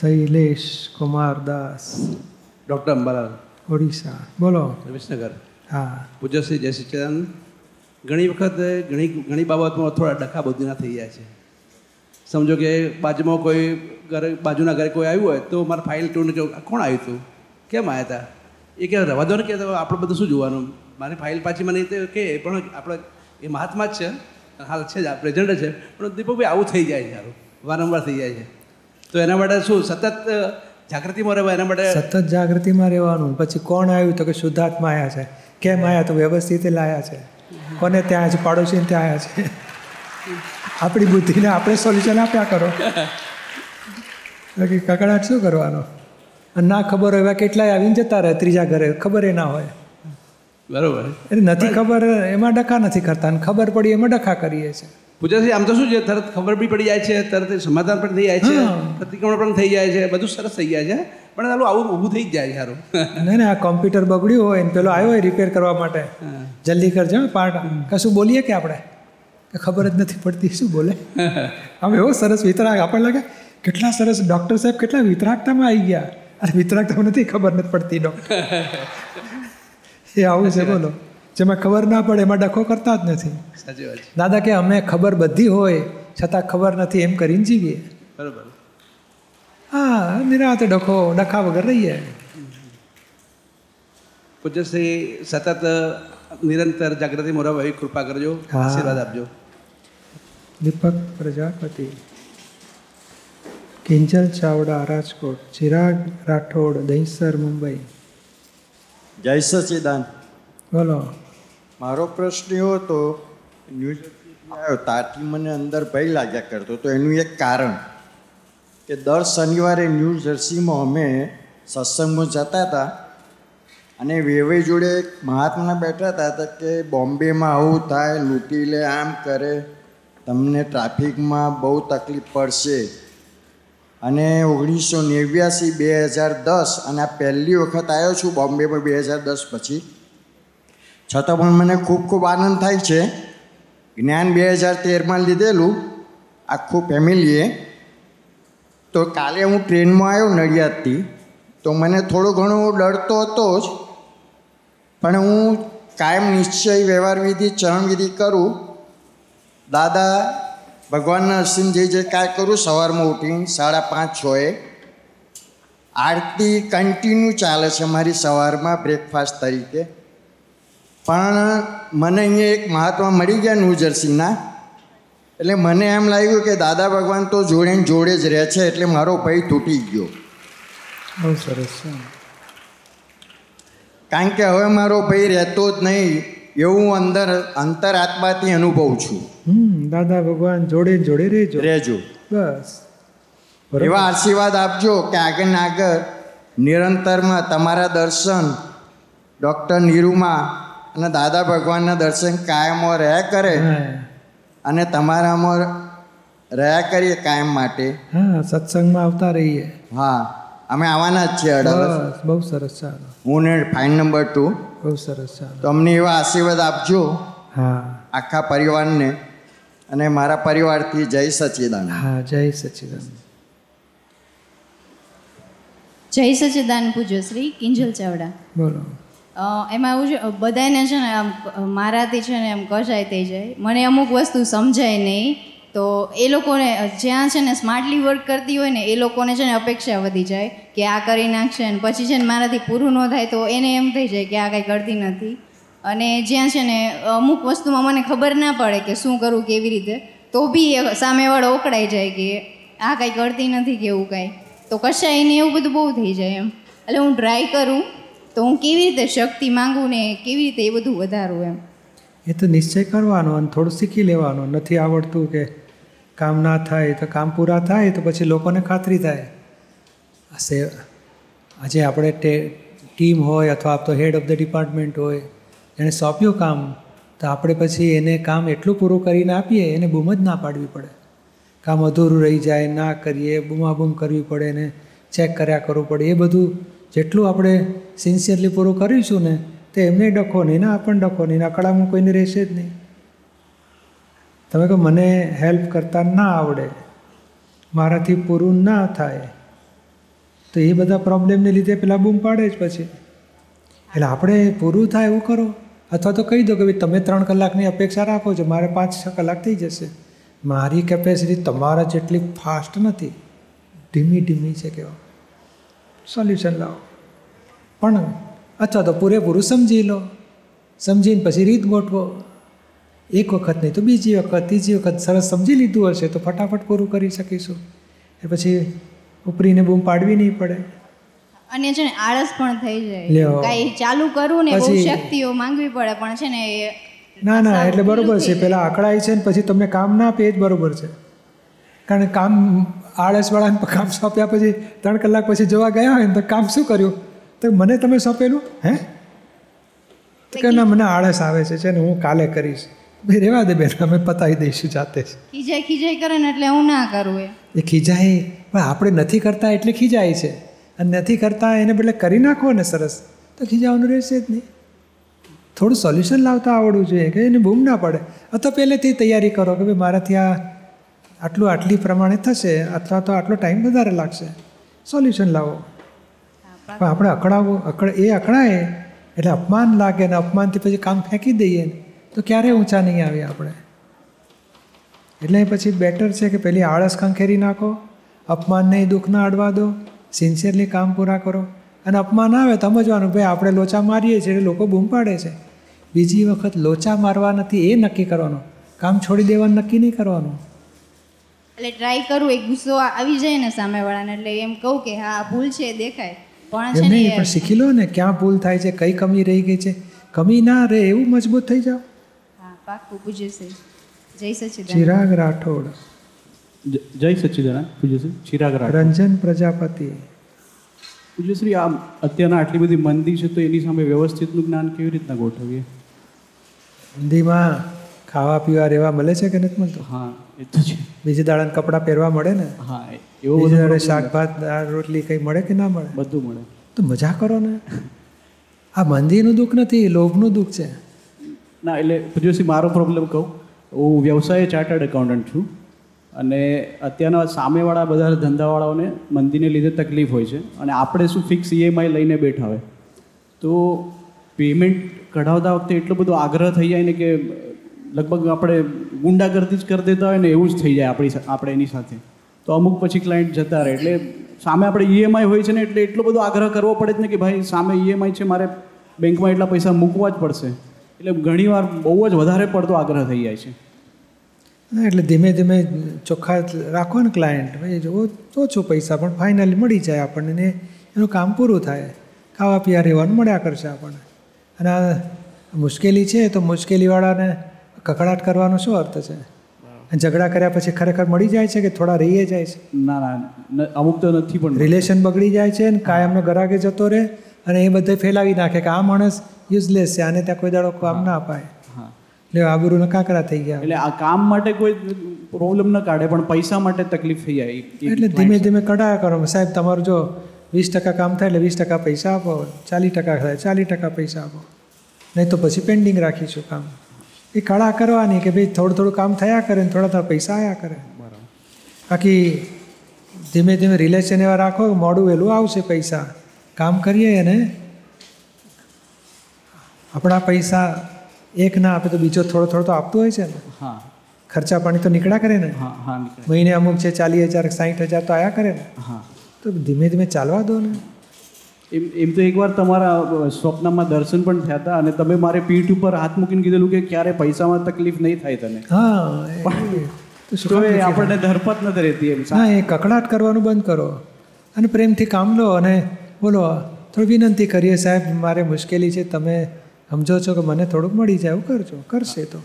Shailesh Kumar Das doctor Ambalal Odisha બોલો વિસનગર હા પૂજ્યશ્રી જય સચ્ચિદાન ઘણી વખત ઘણી ઘણી બાબતમાં થોડા ડખા બધીના થઈ જાય છે. સમજો કે બાજુમાં કોઈ ઘરે બાજુના ઘરે કોઈ આવ્યું હોય તો મારા ફાઇલ કે કોણ આવ્યું હતું કેમ આવ્યા હતા એ કે રવા દો ને કે આપણે બધું શું જોવાનું? મારી ફાઇલ પાછી મને તો કે પણ આપણે એ મહાત્મા જ છે. હાલ છે જ પ્રેઝન્ટ છે. પણ દીપકભાઈ આવું થઈ જાય છે સારું. વારંવાર થઈ જાય છે. તો એના માટે શું સતત જાગૃતિમાં રહેવા એના માટે? સતત જાગૃતિમાં રહેવાનું. પછી કોણ આવ્યું તો કે શુદ્ધાત્મા આવ્યા છે? કેમ આવ્યા તો વ્યવસ્થિત લાયા છે? કોને ત્યાં છે? પાડોશીને ત્યાં આવ્યા છે? આપણી બુદ્ધિને આપણે સોલ્યુશન આપ્યા કરો. બાકી કકડાટ શું કરવાનો? અને ના ખબર હોય એવા કેટલાય આવીને જતા રહે ત્રીજા ઘરે. ખબર એ ના હોય. બરોબર. એટલે નથી ખબર એમાં ડખા નથી કરતા. અને ખબર પડી એમાં ડખા કરીએ છીએ. પૂજાથી આમ તો શું છે તરત ખબર બી પડી જાય છે તરત સમાધાન પણ થઈ જાય છે. પ્રતિક્રમણ પણ થઈ જાય છે બધું સરસ થઈ જાય છે પણ ચાલો આવું ઊભું થઈ જ જાય છે સારું ના ના આ કોમ્પ્યુટર બગડ્યું હોય ને પેલો આવ્યો હોય રિપેર કરવા માટે. જલ્દી કરજો પાર્ટ. કશું બોલીએ કે આપણે? કે ખબર જ નથી પડતી શું બોલે? આમ એવો સરસ વિતરાગ આપણને લાગે કેટલા સરસ ડૉક્ટર સાહેબ કેટલા વિતરાગતામાં આવી ગયા. અરે વિતરાગતા નથી ખબર નથી પડતી ડૉક્ટર એ આવું છે બોલો. જેમાં ખબર ના પડે એમાં ડખો કરતા જ નથી. સાચી વાત છે. દાદા કે અમે ખબર બધી હોય છતાં ખબર નથી એમ કરીને જીવીએ. બરાબર. હા નિરાતે ડખો ડખા વગર રહીએ. પૂજ્યશ્રી સતત નિરંતર જાગૃતિ મોરાભાઈ એવી કૃપા કરજો. આશીર્વાદ આપજો. દીપક પ્રજાપતિ કિંજલ ચાવડા રાજકોટ ચિરાગ રાઠોડ દહીસર મુંબઈ. જય સચિદાન બોલો. મારો પ્રશ્ન એવો હતો, ન્યૂઝ આવ્યો ત્યારથી મને અંદર ભય લાગ્યા કરતો. તો એનું એક કારણ કે દર શનિવારે ન્યૂ જર્સીમાં અમે સત્સંગમાં જતા હતા અને વેવાઈ જોડે મહાત્મા બેઠા હતા કે બોમ્બેમાં આવું થાય લૂંટી લે આમ કરે, તમને ટ્રાફિકમાં બહુ તકલીફ પડશે. અને ઓગણીસો નેવ્યાસી, બે હજાર દસ, અને આ પહેલી વખત આવ્યો છું બોમ્બેમાં બે હજાર દસ પછી. છતાં પણ મને ખૂબ ખૂબ આનંદ થાય છે. જ્ઞાન બે હજાર તેરમાં લીધેલું આખું ફેમિલીએ. તો કાલે હું ટ્રેનમાં આવ્યો નડિયાદથી, તો મને થોડો ઘણો ડર તો હતો જ, પણ હું કાયમ નિશ્ચય, વ્યવહાર, વિધિ ચરણ કરું. દાદા ભગવાનના અસીમ જે જે કાંઈ કરું સવારમાં ઉઠીને સાડા પાંચ છએ આરતી કન્ટિન્યુ ચાલે છે મારી સવારમાં બ્રેકફાસ્ટ તરીકે. પણ મને અહીંયા એક મહાત્મા મળી ગયા ન્યૂજર્સીના એટલે મને એમ લાગ્યું કે દાદા ભગવાન તો જોડે જોડે જ રહે છે એટલે મારો ભય તૂટી ગયો. બહુ સરસ કારણ કે હવે મારો ભય રહેતો જ નહીં એવું હું અંદર અંતરાત્માથી અનુભવું છું. દાદા ભગવાન જોડે જોડે રહેજો. રહેજો. બસ. એવા આશીર્વાદ આપજો કે આગળ આગળ નિરંતરમાં તમારા દર્શન ડૉક્ટર નીરુમાં અને દાદા ભગવાનના દર્શન કાયમો રહ્યા કરે. અને તમારામાં રહ્યા કરીએ કાયમ માટે. હા સત્સંગમાં આવતા રહીએ. હા અમે આવવાના જ છીએ અડાલજ બહુ સરસ ચાલો. હું ને ફાઇન નંબર ટુ. બહુ સરસ ચાલો. તો અમને એવા આશીર્વાદ આપજો. હા. આખા પરિવારને. અને મારા પરિવારથી જય સચિદાન હા જય સચિદાન જય સચિદાન પૂજ્ય શ્રી કિંજલ ચાવડા. બોલો. એમાં એવું છે બધાને છે ને આમ મારાથી છે ને એમ કશાય થઈ જાય. મને અમુક વસ્તુ સમજાય નહીં. તો એ લોકોને જ્યાં છે ને સ્માર્ટલી વર્ક કરતી હોય ને, એ લોકોને છે ને અપેક્ષા વધી જાય કે આ કરી નાખશે ને પછી છે ને મારાથી પૂરું ન થાય તો એને એમ થઈ જાય કે આ કાંઈ કરતી નથી. અને જ્યાં છે ને, અમુક વસ્તુમાં મને ખબર ના પડે કે શું કરવું કેવી રીતે, તો બી સામેવાળો ઓકળાઈ જાય કે આ કાંઈ કરતી નથી કે એવું કાંઈ. તો કશાય ને એવું બધું બહુ થઈ જાય એમ. એટલે હું ટ્રાય કરું. તો હું કેવી રીતે શક્તિ માંગુ ને કેવી રીતે એ બધું વધારું એમ? એ તો નિશ્ચય કરવાનો અને થોડું શીખી લેવાનું. નથી આવડતું કે કામ ના થાય તો કામ પૂરા થાય તો પછી લોકોને ખાતરી થાય. સે, આજે આપણે ટીમ હોય અથવા તો હેડ ઓફ ધ ડિપાર્ટમેન્ટ હોય એણે સોંપ્યું કામ, તો આપણે પછી એને કામ એટલું પૂરું કરીને આપીએ, એને બૂમ જ ના પાડવી પડે. કામ અધૂરું રહી જાય, ના કરીએ, બૂમાબૂમ કરવી પડે એને ચેક કર્યા કરવું પડે, એ બધું જેટલું આપણે સિન્સિયરલી પૂરું કરીશું ને, તે એમને ડખો નહીં ને આપણને ડખો નહીં અકળામણ કોઈને રહેશે જ નહીં. તમે કહો, મને હેલ્પ કરતા ના આવડે, મારાથી પૂરું ના થાય. તો એ બધા પ્રોબ્લેમને લીધે પેલા બૂમ પાડે જ પછી. એટલે આપણે પૂરું થાય એવું કરો. અથવા તો કહી દો કે, ભાઈ, તમે ત્રણ કલાકની અપેક્ષા રાખો છો, મારે પાંચ છ કલાક થઈ જશે. મારી કેપેસિટી તમારા જેટલી ફાસ્ટ નથી. ધીમી ધીમી છે કેવા સોલ્યુશન લાવો. પણ અથવા તો પૂરેપૂરું સમજી લો. સમજીને પછી રીત ગોઠવો. એક વખત નહીં તો બીજી વખત ત્રીજી વખત સરસ સમજી લીધું હશે તો ફટાફટ પૂરું કરી શકીશું. એ પછી ઉપરીને બૂમ પાડવી નહીં પડે. અને છે ને આળસ પણ થઈ જાય. કાંઈ ચાલુ કરવું ને બહુ શક્તિઓ માંગવી પડે પણ છે ને ના ના એટલે બરોબર છે. પેલા આકડાય છે ને પછી તમને કામ ના આપે એ જ બરોબર છે. કારણ કે કામ આળસવાળાને કામ સોંપ્યા પછી ત્રણ કલાક પછી જોવા ગયા હોય ને તો કામ શું કર્યું? તો મને તમે સોંપેલું? હે? તો કે ના મને આળસ આવે છે છે ને હું કાલે કરીશ. ભાઈ રેવા દે બેન અમે પતાવી દઈશું જાતે. જ ખીજાઈ ખીજાય કરે ને એટલે હું ના કરું એ એ ખીજાય પણ આપણે નથી કરતા એટલે ખીજાય છે. અને નથી કરતા એને બદલે કરી નાખો ને સરસ. તો ખીજાવાનું રહેશે જ નહીં. થોડું સોલ્યુશન લાવતા આવડવું જોઈએ કે એને બૂમ ના પડે. અથવા પહેલેથી તૈયારી કરો કે ભાઈ મારાથી આ આટલું આટલી પ્રમાણે થશે અથવા તો આટલો ટાઈમ વધારે લાગશે. સોલ્યુશન લાવો. પણ આપણે અકળાવો, અકળ, એ અકળાય, એટલે અપમાન લાગે ને અપમાનથી પછી કામ ફેંકી દઈએ ને, તો ક્યારેય ઊંચા નહીં આવીએ આપણે? એટલે પછી બેટર છે કે પેલી આળસ ખંખેરી નાખો, અપમાનને દુઃખ ના અડવા દો સિન્સિયરલી કામ પૂરા કરો. અને અપમાન આવે સમજવાનું, ભાઈ, આપણે લોચા મારીએ છીએ એટલે લોકો બૂમ પાડે છે. બીજી વખત લોચા મારવા નથી એ નક્કી કરવાનું. કામ છોડી દેવાનું, નક્કી નહીં કરવાનું. એટલે ટ્રાય કરું એક ગુસ્સો આવી જાય ને સામેવાળાને એટલે એમ કહું કે હા ભૂલ છે દેખાય. પણ છે ને પણ શીખી લો ને ક્યાં ભૂલ થાય છે કઈ કમી રહી ગઈ છે. કમી ના રહે એવું મજબૂત થઈ જાઓ. હા પાકું પૂજ્યશ્રી જય સચિદાન ચિરાગ રાઠોડ. જય સચ્ચિદાનંદ પૂજ્યશ્રી ચિરાગ રાઠોડ. રંજન પ્રજાપતિ. પૂજ્યશ્રી આ અત્યારના આટલી બધી મંદી છે તો એની સામે વ્યવસ્થિતનું જ્ઞાન કેવી રીતના ગોઠવીએ? હિન્દીમાં ખાવા પીવા રહેવા મળે છે કે નથી મળતું? હા એ તો છે. બીજી દાડાને કપડાં પહેરવા મળે ને? હા એવું બીજી દાડે શાક ભાત દાળ રોટલી કંઈ મળે કે ના મળે? બધું મળે. તો મજા કરો ને. આ મંદીનું દુઃખ નથી લોભનું દુઃખ છે. ના એટલે પૂજ્યશ્રી મારો પ્રોબ્લેમ કહું. હું વ્યવસાય ચાર્ટર્ડ એકાઉન્ટન્ટ છું અને અત્યારના સામેવાળા બધા ધંધાવાળાઓને મંદીને લીધે તકલીફ હોય છે અને આપણે શું ફિક્સ ઈએમઆઈ લઈને બેઠા હોય. તો પેમેન્ટ કઢાવતા વખતે એટલો બધો આગ્રહ થઈ જાય ને કે લગભગ આપણે ગુંડાગર્દી જ કરી દેતા હોય ને એવું જ થઈ જાય આપણી આપણે એની સાથે. તો અમુક પછી ક્લાયન્ટ જતા રહે. એટલે સામે આપણે ઈએમઆઈ હોય છે ને એટલે એટલો બધો આગ્રહ કરવો પડે જ ને કે ભાઈ સામે ઈએમઆઈ છે, મારે બેંકમાં એટલા પૈસા મૂકવા જ પડશે. એટલે ઘણીવાર બહુ જ વધારે પડતો આગ્રહ થઈ જાય છે. એટલે ધીમે ધીમે ચોખ્ખા રાખો ને ક્લાયન્ટ ભાઈ, જો ઓછો પૈસા, પણ ફાઇનલી મળી જાય આપણને ને એનું કામ પૂરું થાય. ખાવા પીવા રહેવાનું મળ્યા કરશે આપણને. અને આ મુશ્કેલી છે તો મુશ્કેલીવાળાને કકડાટ કરવાનો શું અર્થ છે? ઝઘડા કર્યા પછી ખરેખર મળી જાય છે કે થોડા રહીએ જાય છે? ના ના અમુક તો નથી પણ રિલેશન બગડી જાય છે ને કાયમનો ગરાગે જતો રહે અને એ બધે ફેલાવી નાખે કે આ માણસ યુઝલેસ છે આને ત્યાં કોઈ દાડો કામ ના અપાય. એટલે આબરૂના કાંકરા થઈ ગયા. એટલે આ કામ માટે કોઈ પ્રોબ્લેમ ન કાઢે પણ પૈસા માટે તકલીફ થઈ જાય. એટલે ધીમે ધીમે કઢાયા કરો. સાહેબ તમારું જો વીસ ટકા કામ થાય એટલે વીસ ટકા પૈસા આપો. ચાલીસ ટકા થાય ચાલીસ ટકા પૈસા આપો. નહીં તો પછી પેન્ડિંગ રાખીશું કામ. એ કળા કરવાની કે ભાઈ થોડું થોડું કામ થયા કરે ને થોડા થોડા પૈસા આવ્યા કરે. બાકી ધીમે ધીમે રિલેશન એવા રાખો કે મોડું વહેલું આવશે પૈસા. કામ કરીએ એને આપણા પૈસા એક ના આપે તો બીજો થોડો થોડો તો આપતો હોય છે ને. હા. ખર્ચા પાણી તો નીકળ્યા કરે ને. હા હા મહિને અમુક છે ચાલીસ હજાર સાઠ હજાર તો આયા કરે ને. હા. તો ધીમે ધીમે ચાલવા દો ને. એમ એમ તો એકવાર તમારા સ્વપ્નમાં દર્શન પણ થયા હતા અને તમે મારે પીઠ ઉપર હાથ મૂકીને કીધેલું કે ક્યારે પૈસામાં તકલીફ નહીં થાય તને. હા આપણને ધરપત નથી રહેતી એમ. હા એ કકડાટ કરવાનું બંધ કરો અને પ્રેમથી કામ લો અને બોલો થોડી વિનંતી કરીએ સાહેબ મારે મુશ્કેલી છે તમે સમજો છો કે મને થોડુંક મળી જાય એવું કરજો કરશે તો.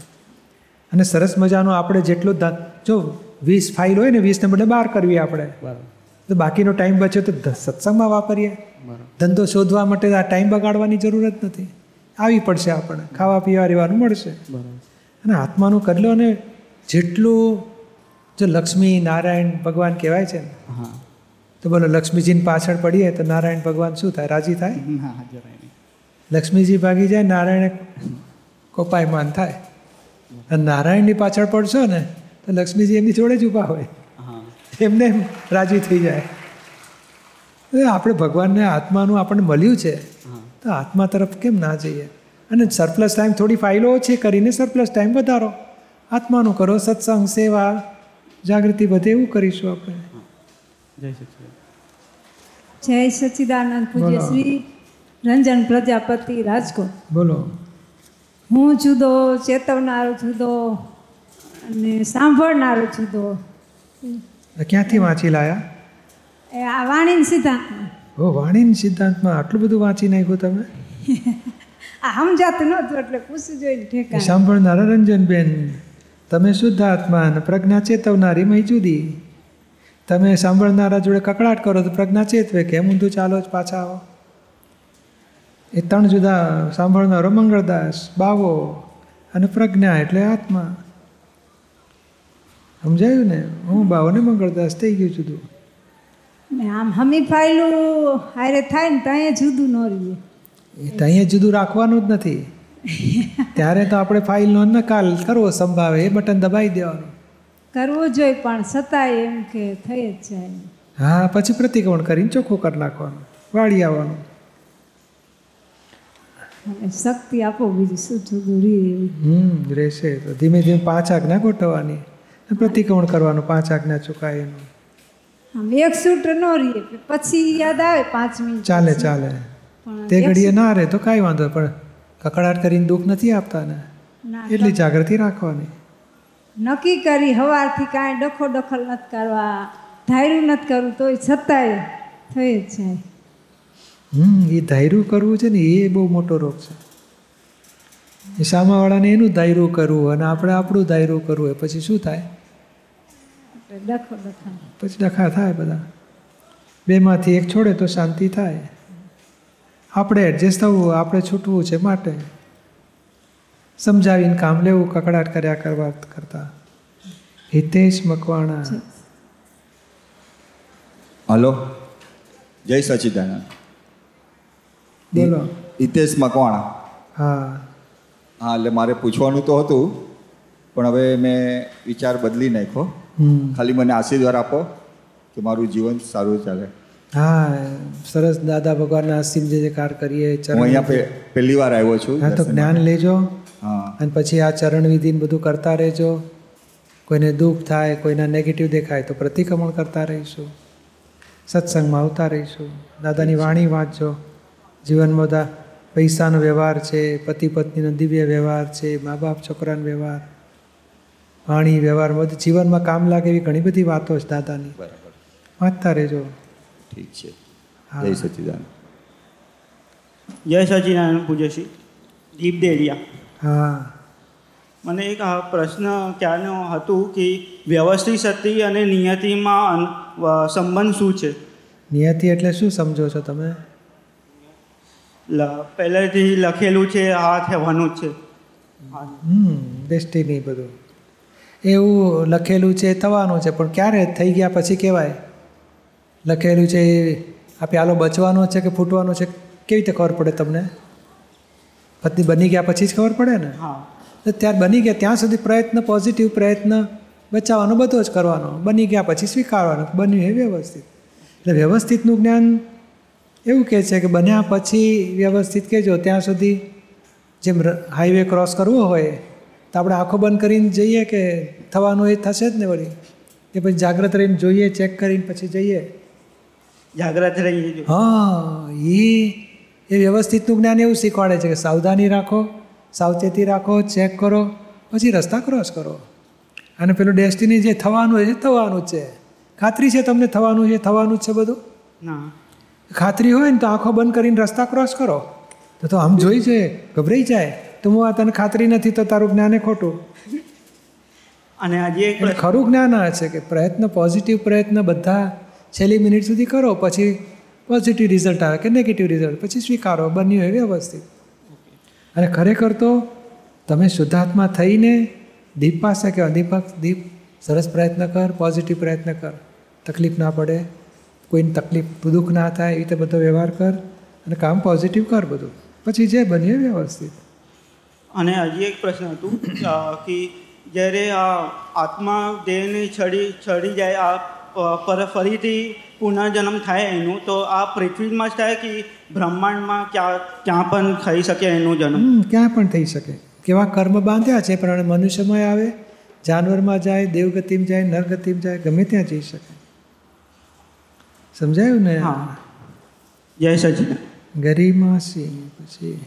અને સરસ મજાનું આપણે જેટલું જો વીસ ફાઇલ હોય ને વીસને બદલે બાર કરવી આપણે. બરાબર. તો બાકીનો ટાઈમ બચ્યો તો સત્સંગમાં વાપરીએ. ધંધો શોધવા માટે આ ટાઈમ બગાડવાની જરૂર જ નથી. આવી પડશે આપણને. ખાવા પીવા રહેવાનું મળશે. બરાબર. અને આત્માનું કરલો ને જેટલું જો લક્ષ્મી નારાયણ ભગવાન કહેવાય છે ને હા. તો બોલો લક્ષ્મીજીની પાછળ પડીએ તો નારાયણ ભગવાન શું થાય? રાજી થાય? લક્ષ્મીજી ભાગી જાય નારાયણ કોપાયમાન થાય. અને નારાયણની પાછળ પડશો ને તો લક્ષ્મીજી એમની જોડે જ ઊભા હોય. એમને રાજી થઈ જાય. એ આપણે ભગવાનને આત્માનું આપણને મળ્યું છે તો આત્મા તરફ કેમ ના જઈએ? અને સરપ્લસ ટાઈમ થોડી ફાઇલો ઓછી કરીને સરપ્લસ ટાઈમ વધારો. આત્માનું કરો સત્સંગ સેવા જાગૃતિ વધે એવું કરીશું આપણે. જય સચિદાનંદ પૂજ્ય શ્રી રંજન પ્રજાપતિ રાજકોટ. બોલો. હું જુદો ચેતવનારો જુદો અને સાંભળનારો જુદો. ક્યાંથી વાંચી લાયા? એ આ વાણીન સિદ્ધાંત. ઓ વાણીની સિદ્ધાંતમાં આટલું બધું વાંચી નાખ્યું તમે? આમ સમજાતું નહોતું એટલે ખુશ જોઈ ઠેકા સાંભળનારા રંજનબેન તમે શુદ્ધ આત્મા અને પ્રજ્ઞા ચેતવનારી મય જુદી. તમે સાંભળનારા જોડે કકડાટ કરો તો પ્રજ્ઞા ચેતવે. કે એમ ઊંધું ચાલો જ પાછા આવો? એ ત્રણ જુદા સાંભળનારો મંગળદાસ બાવો અને પ્રજ્ઞા એટલે આત્મા. સમજાયું ને? હું બાવો ને મંગળદાસ થઈ ગયું જુદું ને આમ હમી ફાયલું હારે થાય ને ત્યાં જુદું ન રહીએ. એ ત્યાં જુદું રાખવાનું જ નથી. ત્યારે તો આપણે ફાઇલનો નકાલ કરવો સંભાવે એ બટન દબાઈ દેવાનું. કરવું જોઈએ પણ છતાંય એમ કે થઈ જ જાય. હા પછી પ્રતિક્રમણ કરીને ચોખ્ખું કરી નાખવાનું વાળી આવવાનું. શક્તિ આપો બીજું શું જુદું રહી હમ રહેશે તો ધીમે ધીમે પાંચ આજ્ઞા ગોઠવવાની. પ્રતિક્રમણ કરવાનું પાંચ આજ્ઞા ચુકાય એનું એક સૂટ ન રહીએ પછી યાદ આવે પાંચ મિનિટ ચાલે ચાલે. તે ઘડીએ ના રહે તો કાંઈ વાંધો પણ કકડાટ કરીને દુઃખ નથી આપતા ને એટલી જાગૃતિ રાખવાની. નક્કી કરી હવારથી કાંઈ ડખો ડખલ નથી કરવા ધાર્યું નથી કરવું તોય છતાંય થઈ જ જાય. હમ એ ધાર્યું કરવું છે ને એ બહુ મોટો રોગ છે. એ સામાવાળાને એનું દાયરું કરવું અને આપણે આપણું દાયરું કરવું એ પછી શું થાય? પછી ડખા થાય બધા. બેમાંથી એક છોડે તો શાંતિ થાય. આપણે એડજસ્ટ થવું આપણે છૂટવું છે માટે. સમજાવીને કામ લેવું કકડાટ કર્યા કરવા કરતા. હિતેશ મકવાણા. હલો. જય સચિદાનંદ. બોલો. હિતેશ મકવાણા. હા. હા એટલે મારે પૂછવાનું તો હતું પણ હવે મેં વિચાર બદલી નાખ્યો. ખાલી મને આશીર્વાદ આપો કે મારું જીવન સારું ચાલે. હા સરસ દાદા ભગવાનના જે જે કાર કરીએ હું અહીંયા પહેલી વાર આવ્યો છું હા તો જ્ઞાન લેજો. હા. અને પછી આ ચરણ વિધિને બધું કરતા રહેજો. કોઈને દુઃખ થાય કોઈના નેગેટિવ દેખાય તો પ્રતિક્રમણ કરતા રહીશું. સત્સંગમાં આવતા રહીશું. દાદાની વાણી વાંચજો. જીવનમાં બધા પૈસાનો વ્યવહાર છે પતિ પત્નીનો દિવ્ય વ્યવહાર છે મા બાપ છોકરાનો વ્યવહાર વાણી વ્યવહાર બધું જીવનમાં કામ લાગે એવી ઘણી બધી વાતો છે દાદાની. બરાબર. વાંચતા રહેજો. ઠીક છે. હા. જય સચિદાન જય સચિદાનંદ પૂજ્યશ્રી. દીપ દેડિયા હા. મને એક પ્રશ્ન ક્યારનો હતું કે વ્યવસ્થિત સતી અને નિયતિમાં સંબંધ શું છે? નિયતિ એટલે શું સમજો છો તમે? પહેલેથી લખેલું છે આ થવાનું છે. ડેસ્ટિની બધું. એવું લખેલું છે થવાનું છે પણ ક્યારે થઈ ગયા પછી કહેવાય? લખેલું છે એ આ પ્યાલો બચવાનો છે કે ફૂટવાનો છે કેવી રીતે ખબર પડે તમને? પત્ની બની ગયા પછી જ ખબર પડે ને? હા. તો ત્યાર બની ગયા ત્યાં સુધી પ્રયત્ન પોઝિટિવ પ્રયત્ન બચાવવાનો બધો જ કરવાનો. બની ગયા પછી સ્વીકારવાનો બન્યું એ વ્યવસ્થિત. એટલે વ્યવસ્થિતનું જ્ઞાન એવું કહે છે કે બન્યા પછી વ્યવસ્થિત કહેજો ત્યાં સુધી જેમ હાઈવે ક્રોસ કરવો હોય તો આપણે આંખો બંધ કરીને જઈએ કે થવાનું એ થશે જ ને વળી? એ પછી જાગ્રત રહીને જોઈએ ચેક કરીને પછી જઈએ. જાગ્રત રહીએ હા એ એ વ્યવસ્થિતનું જ્ઞાન એવું શીખવાડે છે કે સાવધાની રાખો સાવચેતી રાખો ચેક કરો પછી રસ્તા ક્રોસ કરો. અને પેલું ડેસ્ટિની જે થવાનું છે થવાનું જ છે. ખાતરી છે તમને થવાનું છે થવાનું જ છે બધું? ના. ખાતરી હોય ને તો આંખો બંધ કરીને રસ્તા ક્રોસ કરો. તો તો આમ જોઈ છે ગભરાઈ જાય. તો હું આ તને ખાતરી નથી તો તારું જ્ઞાને ખોટું. અને પ્રશ્ન ખરું જ્ઞાન આ છે કે પ્રયત્ન પોઝિટિવ પ્રયત્ન બધા છેલ્લી મિનિટ સુધી કરો પછી પોઝિટિવ રિઝલ્ટ આવે કે નેગેટિવ રિઝલ્ટ પછી સ્વીકારો બન્યું એ વ્યવસ્થિત અને ખરેખર તો તમે શુદ્ધાત્મા થઈને દીપ પાસે કે દીપક દીપ સરસ પ્રયત્ન કર પોઝિટિવ પ્રયત્ન કર. તકલીફ ના પડે. કોઈને તકલીફ દુઃખ ના થાય એ રીતે બધો વ્યવહાર કર અને કામ પોઝિટિવ કર બધું. પછી જે બન્યું એ વ્યવસ્થિત. અને હજી એક પ્રશ્ન હતું કે જ્યારે આ આત્મા દેહને છડી છડી જાય આ પર ફરીથી પુનર્જન્મ થાય એનું તો આ પૃથ્વીમાં જ થાય કે બ્રહ્માંડમાં ક્યાં ક્યાં પણ થઈ શકે એનું જન્મ? ક્યાં પણ થઈ શકે. કેવા કર્મ બાંધ્યા છે પણ મનુષ્યમાં આવે જાનવરમાં જાય દેવગતિમાં જાય નરગતિમાં જાય ગમે ત્યાં જઈ શકે. સમજાયું ને? હા. જય સચિદાન ગરિમા સિંહ પછી?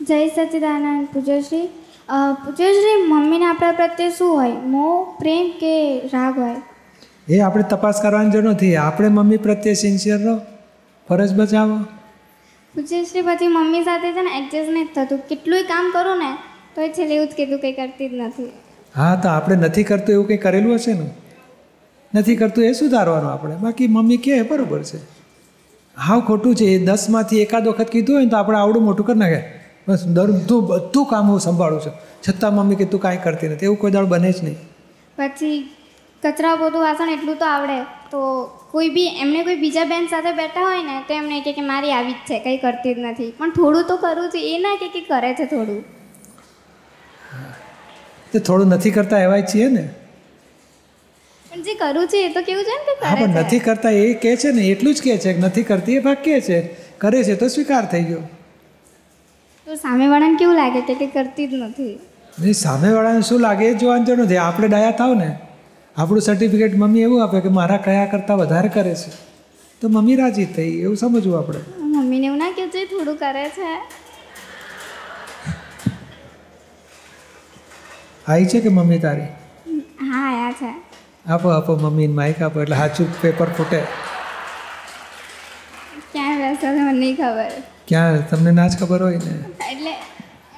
જય સચિદાનંદ પૂજ્યશ્રી. પૂજ્યશ્રી મમ્મીને આપણા પ્રત્યે શું હોય? મોહ પ્રેમ કે રાગ હોય? એ આપણે તપાસ કરવાની જરૂર નથી. આપણે મમ્મી પ્રત્યે સિન્સિયર રહો. ફરજ બજાવો. પૂજ્યશ્રી પછી મમ્મી સાથે છે ને એડજસ્ટ નથી થતું. કેટલુંય કામ કરું ને તો એ છેલ્લે એવું જ કીધું કંઈ કરતી જ નથી. હા તો આપણે નથી કરતું એવું કંઈ કરેલું હશે ને? નથી કરતું એ સુધારવાનું આપણે. બાકી મમ્મી કહે બરાબર છે. હાવ ખોટું છે એ દસમાંથી એકાદ વખત કીધું હોય ને તો આપણે આવડું મોટું કરી નાખે. બસ દરધું બધું કામ હું સંભાળું છું. છતાં મમ્મી કે તું કાંઈ કરતી નથી. એવું કોઈ દાળ બને જ નહીં. પછી કચરા પોતું વાસણ એટલું તો આવડે. તો કોઈ બી એમને કોઈ બીજા બેન સાથે બેઠા હોય ને તો એમને કે મારી આવી જ છે કંઈ કરતી જ નથી. પણ થોડું તો કરું છું એ ના કે કરે છે થોડું. તો થોડું નથી કરતા એવાય છીએ ને. પણ જે કરું છું એ તો કેવું છે ને કે હા પણ નથી કરતા એ કહે છે ને એટલું જ કહે છે કે નથી કરતી એ ભાગ કહે છે. કરે છે તો સ્વીકાર થઈ ગયો. તો સામેવાળાને કેવું લાગે કે કંઈ કરતી જ નથી? નહીં સામેવાળાને શું લાગે એ જોવાનું જરૂર નથી. આપણે ડાયા થાવ ને આપણું સર્ટિફિકેટ મમ્મી એવું આપે કે મારા કયા કરતાં વધારે કરે છે. તો મમ્મી રાજી થઈ એવું સમજવું આપણે. મમ્મીને એવું ના કે છે થોડું કરે છે. આવી છે કે મમ્મી તારી? હા આયા છે. આપો આપો મમ્મીને માઇક આપો એટલે સાચું પેપર ફૂટે. ક્યાં મને નહીં ખબર? ક્યાં? તમને ના જ ખબર હોય ને? એટલે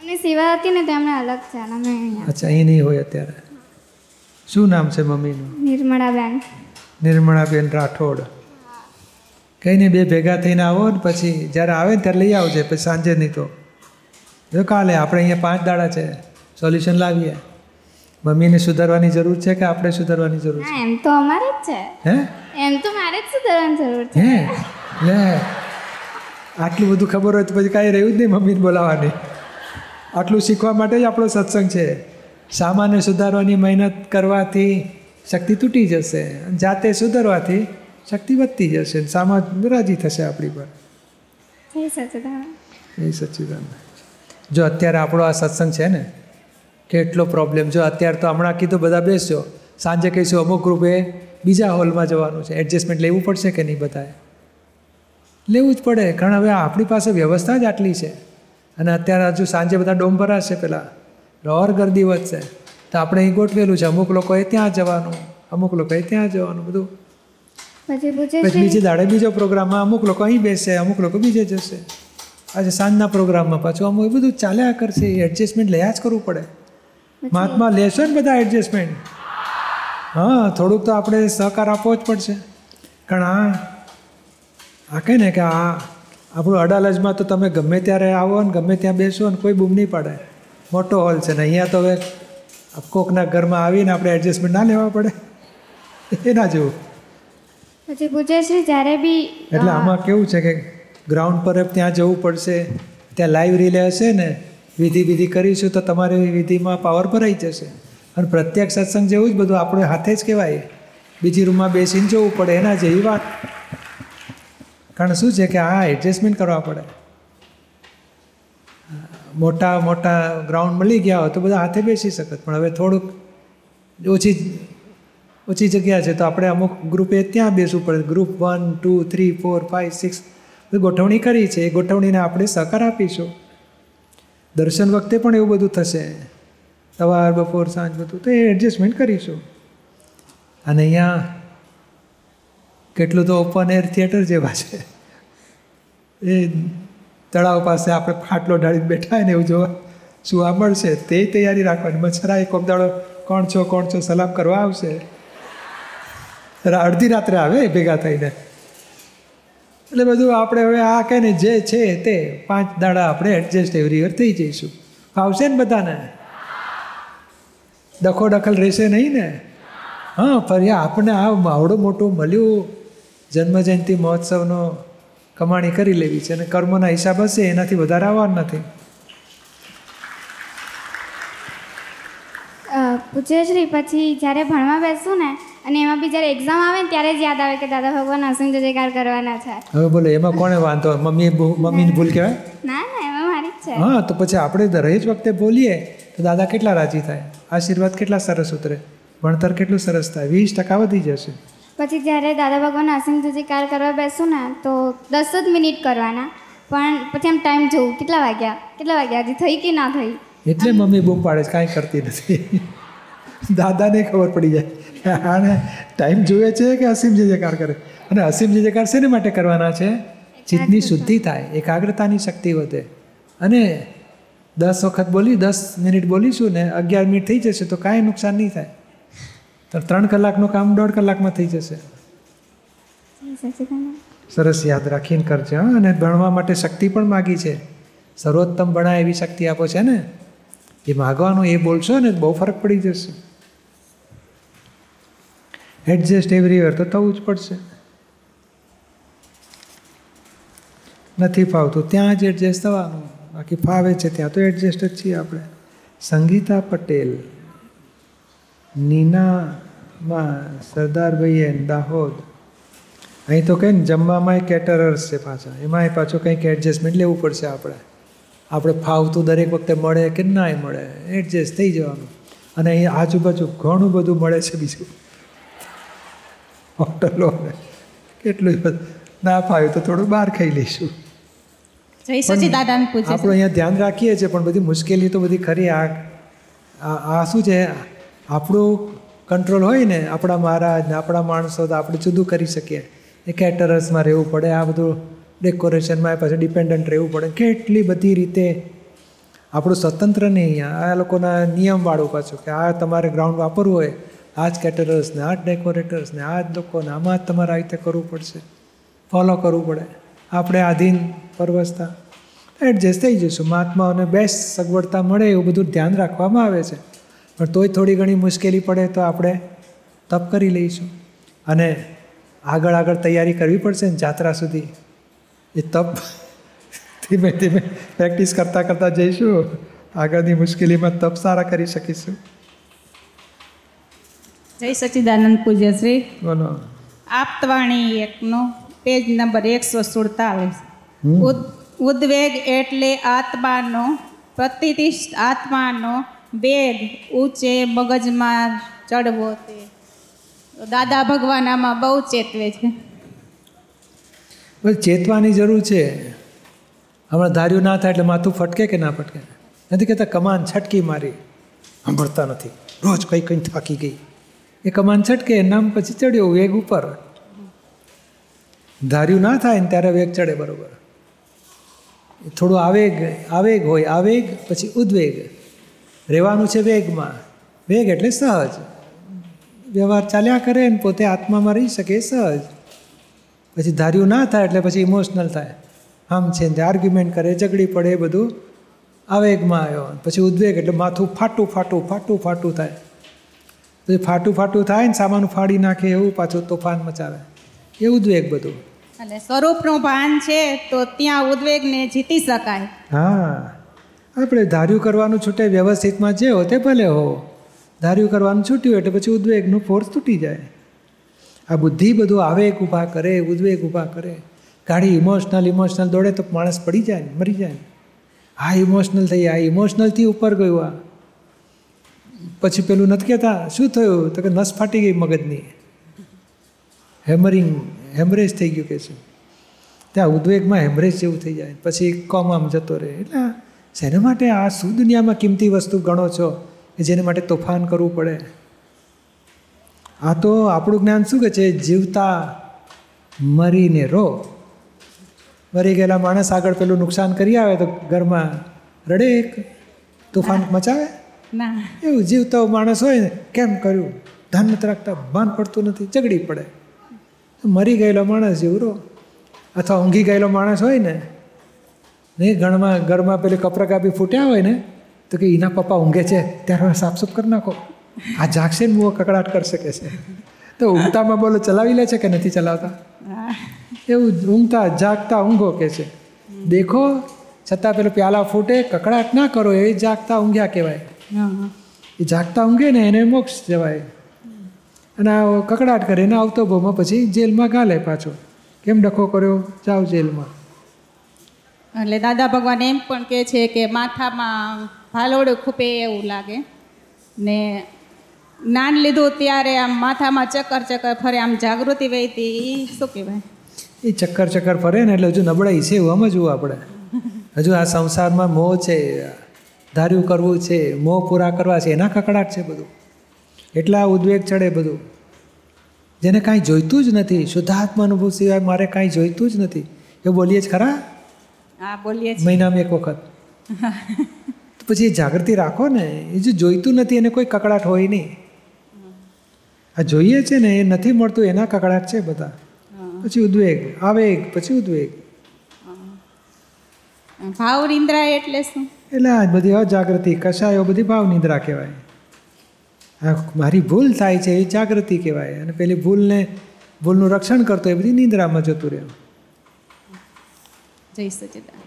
એમની સેવા હતી ને તો અલગ છે અમે અચ્છા અહીં નહીં હોય અત્યારે. શું નામ છે મમ્મીનું? નિર્મળાબેન. નિર્મળાબેન રાઠોડ. કંઈ નહીં બે ભેગા થઈને આવો ને પછી જ્યારે આવે ને ત્યારે લઈ આવજે પછી સાંજે નહીં તો. જો કાલે આપણે અહીંયા પાંચ દાડા છે સોલ્યુશન લાવીએ. મમ્મીને સુધારવાની જરૂર છે કે આપણે સુધારવાની જરૂર છે? એમ તો અમારે જ છે. હે? એમ તો મારે જ સુધારવાની જરૂર છે. હે? લે. આટલું બધું ખબર હોય તો પછી કાંઈ રહ્યું જ નહીં મમ્મીને બોલાવવાની. આટલું શીખવા માટે જ આપણો સત્સંગ છે. સામાન્ય સુધારવાની મહેનત કરવાથી શક્તિ તૂટી જશે જાતે સુધારવાથી શક્તિ વધતી જશે સામાન રાજી થશે આપણી પર. એ સચ્ચિદાનંદ જો અત્યારે આપણો આ સત્સંગ છે ને કેટલો પ્રોબ્લેમ જો અત્યારે તો હમણાં કીધું બધા બેસજો સાંજે કહીશું અમુક રૂપે બીજા હોલમાં જવાનું છે. એડજસ્ટમેન્ટ લેવું પડશે કે નહીં બધાએ? લેવું જ પડે. કારણ હવે આપણી પાસે વ્યવસ્થા જ આટલી છે. અને અત્યારે હજુ સાંજે બધા ડોમ ભરાશે પેલા. ઓર ગરદી વધશે. તો આપણે અહીં ગોઠવેલું છે. અમુક લોકોએ ત્યાં જવાનું અમુક લોકોએ ત્યાં જવાનું બધું. પછી પૂછે બીજે દાડે બીજો પ્રોગ્રામમાં અમુક લોકો અહીં બેસે અમુક લોકો બીજે જશે. આજે સાંજના પ્રોગ્રામમાં પાછું અમુક બધું ચાલ્યા કરશે. એડજસ્ટમેન્ટ લયા જ કરવું પડે. મહાત્મા લેશો ને બધા એડજસ્ટમેન્ટ હા થોડુંક તો આપણે સહકાર આપવો જ પડશે. કારણ આ આ કહે ને કે આ આપણું અડાલજમાં તો તમે ગમે ત્યારે આવો ને ગમે ત્યાં બેસો ને કોઈ બૂમ નહીં પાડે. મોટો હોલ છે ને અહીંયા તો હવે કોકના ઘરમાં આવીને આપણે એડજસ્ટમેન્ટ ના લેવા પડે. એના જેવું પછી પૂછે છે જ્યારે બી એટલે આમાં કેવું છે કે ગ્રાઉન્ડ પર ત્યાં જવું પડશે ત્યાં લાઈવ રિલે હશે ને વિધિ વિધિ કરીશું તો તમારે વિધિમાં પાવર ભરાઈ જશે. અને પ્રત્યક્ષ સત્સંગ જેવું જ બધું આપણે હાથે જ કહેવાય. બીજી રૂમમાં બેસીને જવું પડે, એના જેવી વાત. કારણ શું છે કે આ એડજસ્ટમેન્ટ કરવા પડે. મોટા મોટા ગ્રાઉન્ડ મળી ગયા હોય તો બધા હાથે બેસી શકત, પણ હવે થોડુંક ઓછી ઓછી જગ્યા છે તો આપણે અમુક ગ્રુપે ત્યાં બેસવું પડે. Group one, two, three, four five six ગોઠવણી કરી છે. એ ગોઠવણીને આપણે સહકાર આપીશું. દર્શન વખતે પણ એવું બધું થશે. સવાર, બપોર, સાંજ બધું. તો એ એડજસ્ટમેન્ટ કરીશું. અને અહીંયા કેટલું તો ઓપન એર થિયેટર જેવા છે. એ તળાવ પાસે આપણે ખાટલો ઢાળીને બેઠા ને એવું જોવા સુવા મળશે? તે તૈયારી રાખવાની. મચ્છરા એક દાડો કોણ છો કોણ છો? સલામ કરવા આવશે. અડધી રાત્રે આવે ભેગા થઈને. એટલે બધું આપણે હવે આ કહે ને જે છે તે પાંચ દાડા આપણે એડજસ્ટ એવરી યર થઈ જઈશું. ફાવશે ને બધાને? દખો દખલ રહેશે નહીં ને? હા ફરી આપણે આ માવડો મોટું મળ્યું. જન્મજયંતિ મહોત્સવનો કમાણી કરી લેવી છે અને કર્મોના હિસાબ હશે એનાથી વધારે આવવાનું નથી. અ, પૂજ્યશ્રી પછી જ્યારે ભણવા બેસું ને અને એમાં બી જ્યારે એક્ઝામ આવે ને ત્યારે જ યાદ આવે કે દાદા ભગવાન અસીમ જય જયકાર કરવાના છે. હવે બોલો એમાં કોને વાંધો? મમ્મી મમ્મીની ભૂલ કહેવાય? ના ના એમાં મારી જ છે. હા તો પછી આપણે દરેક વખતે બોલીએ તો દાદા કેટલા રાજી થાય? આશીર્વાદ કેટલા સરસ ઉતરે? ભણતર કેટલું સરસ થાય? વીસ ટકા વધી જશે. પછી જ્યારે દાદા ભગવાન અસીમ જય જયકાર કરવા બેસું ને તો દસ જ મિનિટ કરવાના. પણ પછી એમ ટાઈમ જોઉં કેટલા વાગ્યા? કેટલા વાગ્યા? હજી થઈ કે ના થઈ? એટલે મમ્મી બૂમ પાડે છે કાંઈ કરતી નથી. દાદાને ખબર પડી જાય. આને ટાઈમ જોઈએ છે કે અસીમ જે જયકાર કરે? અને અસીમ જે જયકાર શેને માટે કરવાના છે? ચિત્તની શુદ્ધિ થાય એકાગ્રતાની શક્તિ વધે. અને દસ વખત બોલી દસ મિનિટ બોલીશું ને અગિયાર મિનિટ થઈ જશે તો કાંઈ નુકસાન નહીં થાય. તો ત્રણ કલાકનું કામ દોઢ કલાકમાં થઈ જશે. સરસ યાદ રાખીને કરજો હા. અને ભણવા માટે શક્તિ પણ માગી છે. સર્વોત્તમ ભણાય એવી શક્તિ આપો છે ને? એ માગવાનું એ બોલશો ને બહુ ફરક પડી જશે. એડજસ્ટ એવરીવેર તો થવું જ પડશે. નથી ફાવતું, ત્યાં જ એડજસ્ટ થવાનું. બાકી ફાવે છે ત્યાં તો એડજસ્ટ જ છીએ આપણે. સંગીતા પટેલ, નીનામાં સરદારભાઈએ દાહોદ. અહીં તો કંઈ ને જમવામાં કેટરર્સ છે પાછા. એમાંય પાછું કંઈક એડજસ્ટમેન્ટ લેવું પડશે આપણે. આપણે ફાવતું દરેક વખતે મળે કે નાય મળે એડજસ્ટ થઈ જવાનું. અને અહીં આજુબાજુ ઘણું બધું મળે છે બીજું. હોટલો. કેટલું ના ફાવ્યું તો થોડું બહાર ખાઈ લઈશું. આપણે અહીંયા ધ્યાન રાખીએ છીએ પણ બધી મુશ્કેલી તો બધી ખરી. આ આ શું છે? આપણું કંટ્રોલ હોય ને આપણા મહારાજ ને આપણા માણસો તો આપણે જુદું કરી શકીએ. એ કેટરસમાં રહેવું પડે આ બધું ડેકોરેશનમાં પાછું ડિપેન્ડન્ટ રહેવું પડે. કેટલી બધી રીતે આપણું સ્વતંત્ર નહીં આ લોકોના નિયમવાળું પાછું કે આ તમારે ગ્રાઉન્ડ વાપરવું હોય આ જ કેટરર્સ ને આ જ ડેકોરેટર્સ ને આ જ લોકોને આમાં જ તમારે આ રીતે કરવું પડશે. ફોલો કરવું પડે. આપણે આધીન પરવસતા. એડજસ્ટ થઈ જઈશું મહાત્માઓને બેસ્ટ સગવડતા મળે એવું બધું ધ્યાન રાખવામાં આવે છે. પણ તોય થોડી ઘણી મુશ્કેલી પડે તો આપણે તપ કરી લઈશું. અને આગળ આગળ તૈયારી કરવી પડશે ને જાત્રા સુધી. એ તપ ધીમે ધીમે પ્રેક્ટિસ કરતાં કરતાં જઈશું. આગળની મુશ્કેલીમાં તપ સારા કરી શકીશું. જય સચિદાનંદ પૂજ્ય શ્રી બોલો. આપતવાણી એકનો પેજ નંબર એકસો સુડતાલીસ. ઉદ્વેગ એટલે આત્માનો પ્રતિષ્ઠ આત્માનો વેગ ઊંચે મગજમાં ચડવો તે. દાદા ભગવાન આમાં બહુ ચેતવે છે. ચેતવાની જરૂર છે. હમણાં ધાર્યું ના થાય એટલે માથું ફટકે કે ના ફટકે? નથી કહેતા કમાન છટકી મારી. સાંભળતા નથી. રોજ કંઈ કંઈ થાકી ગઈ. એ કમાન છટકે નામ પછી ચડ્યો વેગ ઉપર. ધાર્યું ના થાય ને ત્યારે વેગ ચડે બરોબર. થોડો આવેગ આવેગ હોય, આવેગ પછી ઉદ્વેગ. રહેવાનું છે વેગમાં. વેગ એટલે સહજ. વ્યવહાર ચાલ્યા કરે ને પોતે આત્મામાં રહી શકે સહજ. પછી ધાર્યું ના થાય એટલે પછી ઇમોશનલ થાય. આમ છે ને આર્ગ્યુમેન્ટ કરે, ઝઘડી પડે બધું. આવેગમાં આવ્યો. પછી ઉદ્વેગ એટલે માથું ફાટું ફાટું ફાટું ફાટું થાય. પછી ફાટું ફાટું થાય ને સામાન ફાડી નાખે એવું પાછું તોફાન મચાવે. એ ઉદ્વેગ બધું. એટલે સ્વરૂપનું ભાન છે તો ત્યાં ઉદ્વેગને જીતી શકાય. હા. આપણે ધાર્યું કરવાનું છૂટે વ્યવસ્થિતમાં જે હો તે ભલે હો. ધાર્યું કરવાનું છૂટ્યું એટલે પછી ઉદ્વેગનું ફોર્સ તૂટી જાય. આ બુદ્ધિ બધું આવેગ ઊભા કરે ઉદ્વેગ ઊભા કરે. ગાડી ઇમોશનલ ઇમોશનલ દોડે તો માણસ પડી જાય ને મરી જાય. આ ઇમોશનલ થઈ આ ઇમોશનલથી ઉપર ગયું આ. પછી પેલું નથી કહેતા, શું થયું? તો કે, નસ ફાટી ગઈ મગજની. હેમરિંગ, હેમરેજ થઈ ગયું કે છે. ત્યાં ઉદ્વેગમાં હેમરેજ જેવું થઈ જાય. પછી કોમામ જતો રહે. એટલે શેના માટે આ શું દુનિયામાં કિંમતી વસ્તુ ગણો છો કે જેને માટે તોફાન કરવું પડે? આ તો આપણું જ્ઞાન શું કે છે? જીવતા મરીને રો. મરી ગયેલા માણસ આગળ પેલું નુકસાન કરી આવે તો ઘરમાં રડે એક, તોફાન મચાવે? ના. એવું જીવતો માણસ હોય ને કેમ કર્યું? ધન નથી રાખતા ભાન પડતું નથી ઝઘડી પડે. મરી ગયેલો માણસ જેવું રો અથવા ઊંઘી ગયેલો માણસ હોય ને નહીં ઘરમાં ઘરમાં પેલી કપરા કાપી ફૂટ્યા હોય ને તો કે એના પપ્પા ઊંઘે છે ત્યારે સાફસૂફ કરી નાખો. આ જાગશે ને મુઓ કકડાટ કરી શકે છે. તો ઊંઘતામાં બોલો ચલાવી લે છે કે નથી ચલાવતા? એવું ઊંઘતા જાગતા ઊંઘો કે છે. દેખો છતાં પેલો પ્યાલા ફૂટે કકડાટ ના કરો એ જાગતા ઊંઘ્યા કહેવાય. એ જાગતા ઊંઘે ને એને મોક્ષ જવાય. અને આ કકડાટ કરે એને આવતો ભાવમાં પછી જેલમાં ગાલે પાછો. કેમ ડખો કર્યો? જાઓ જેલમાં. એટલે દાદા ભગવાન એમ પણ કહે છે કે માથામાં ભાલોડું ખૂપે એવું લાગે. ને જ્ઞાન લીધું ત્યારે આમ માથામાં ચક્કર ચક્કર ફરે આમ જાગૃતિ વહીતી એ શું કહેવાય? એ ચક્કર ચક્કર ફરે ને એટલે હજુ નબળાઈ છે એવું સમજવું આપણે. હજુ આ સંસારમાં મોહ છે. ધાર્યું કરવું છે મોહ પૂરા કરવા છે એના કકડાટ છે બધું. એટલા ઉદ્વેગ ચડે બધું. જેને કાંઈ જોઈતું જ નથી શુદ્ધાત્મા અનુભવ સિવાય મારે કાંઈ જોઈતું જ નથી. એવું બોલીએ જ ખરા? હા બોલીએ મહિનામાં એક વખત. પછી એ જાગૃતિ રાખો ને એ જો જોઈતું નથી એને કોઈ કકડાટ હોય નહીં. આ જોઈએ છે ને એ નથી મળતું એના કકડાટ છે બધા. પછી ઉદ્વેગ આવેગ પછી ઉદ્વેગ. ભાવ નિંદ્રા એટલે શું? એટલે આ બધી અજાગૃતિ કશાયો બધી ભાવ નિદ્રા કહેવાય. આ મારી ભૂલ થાય છે એ જાગૃતિ કહેવાય. અને પેલી ભૂલને, ભૂલનું રક્ષણ કરતો એ બધી નિંદ્રામાં જતું રહે જય સચિદાન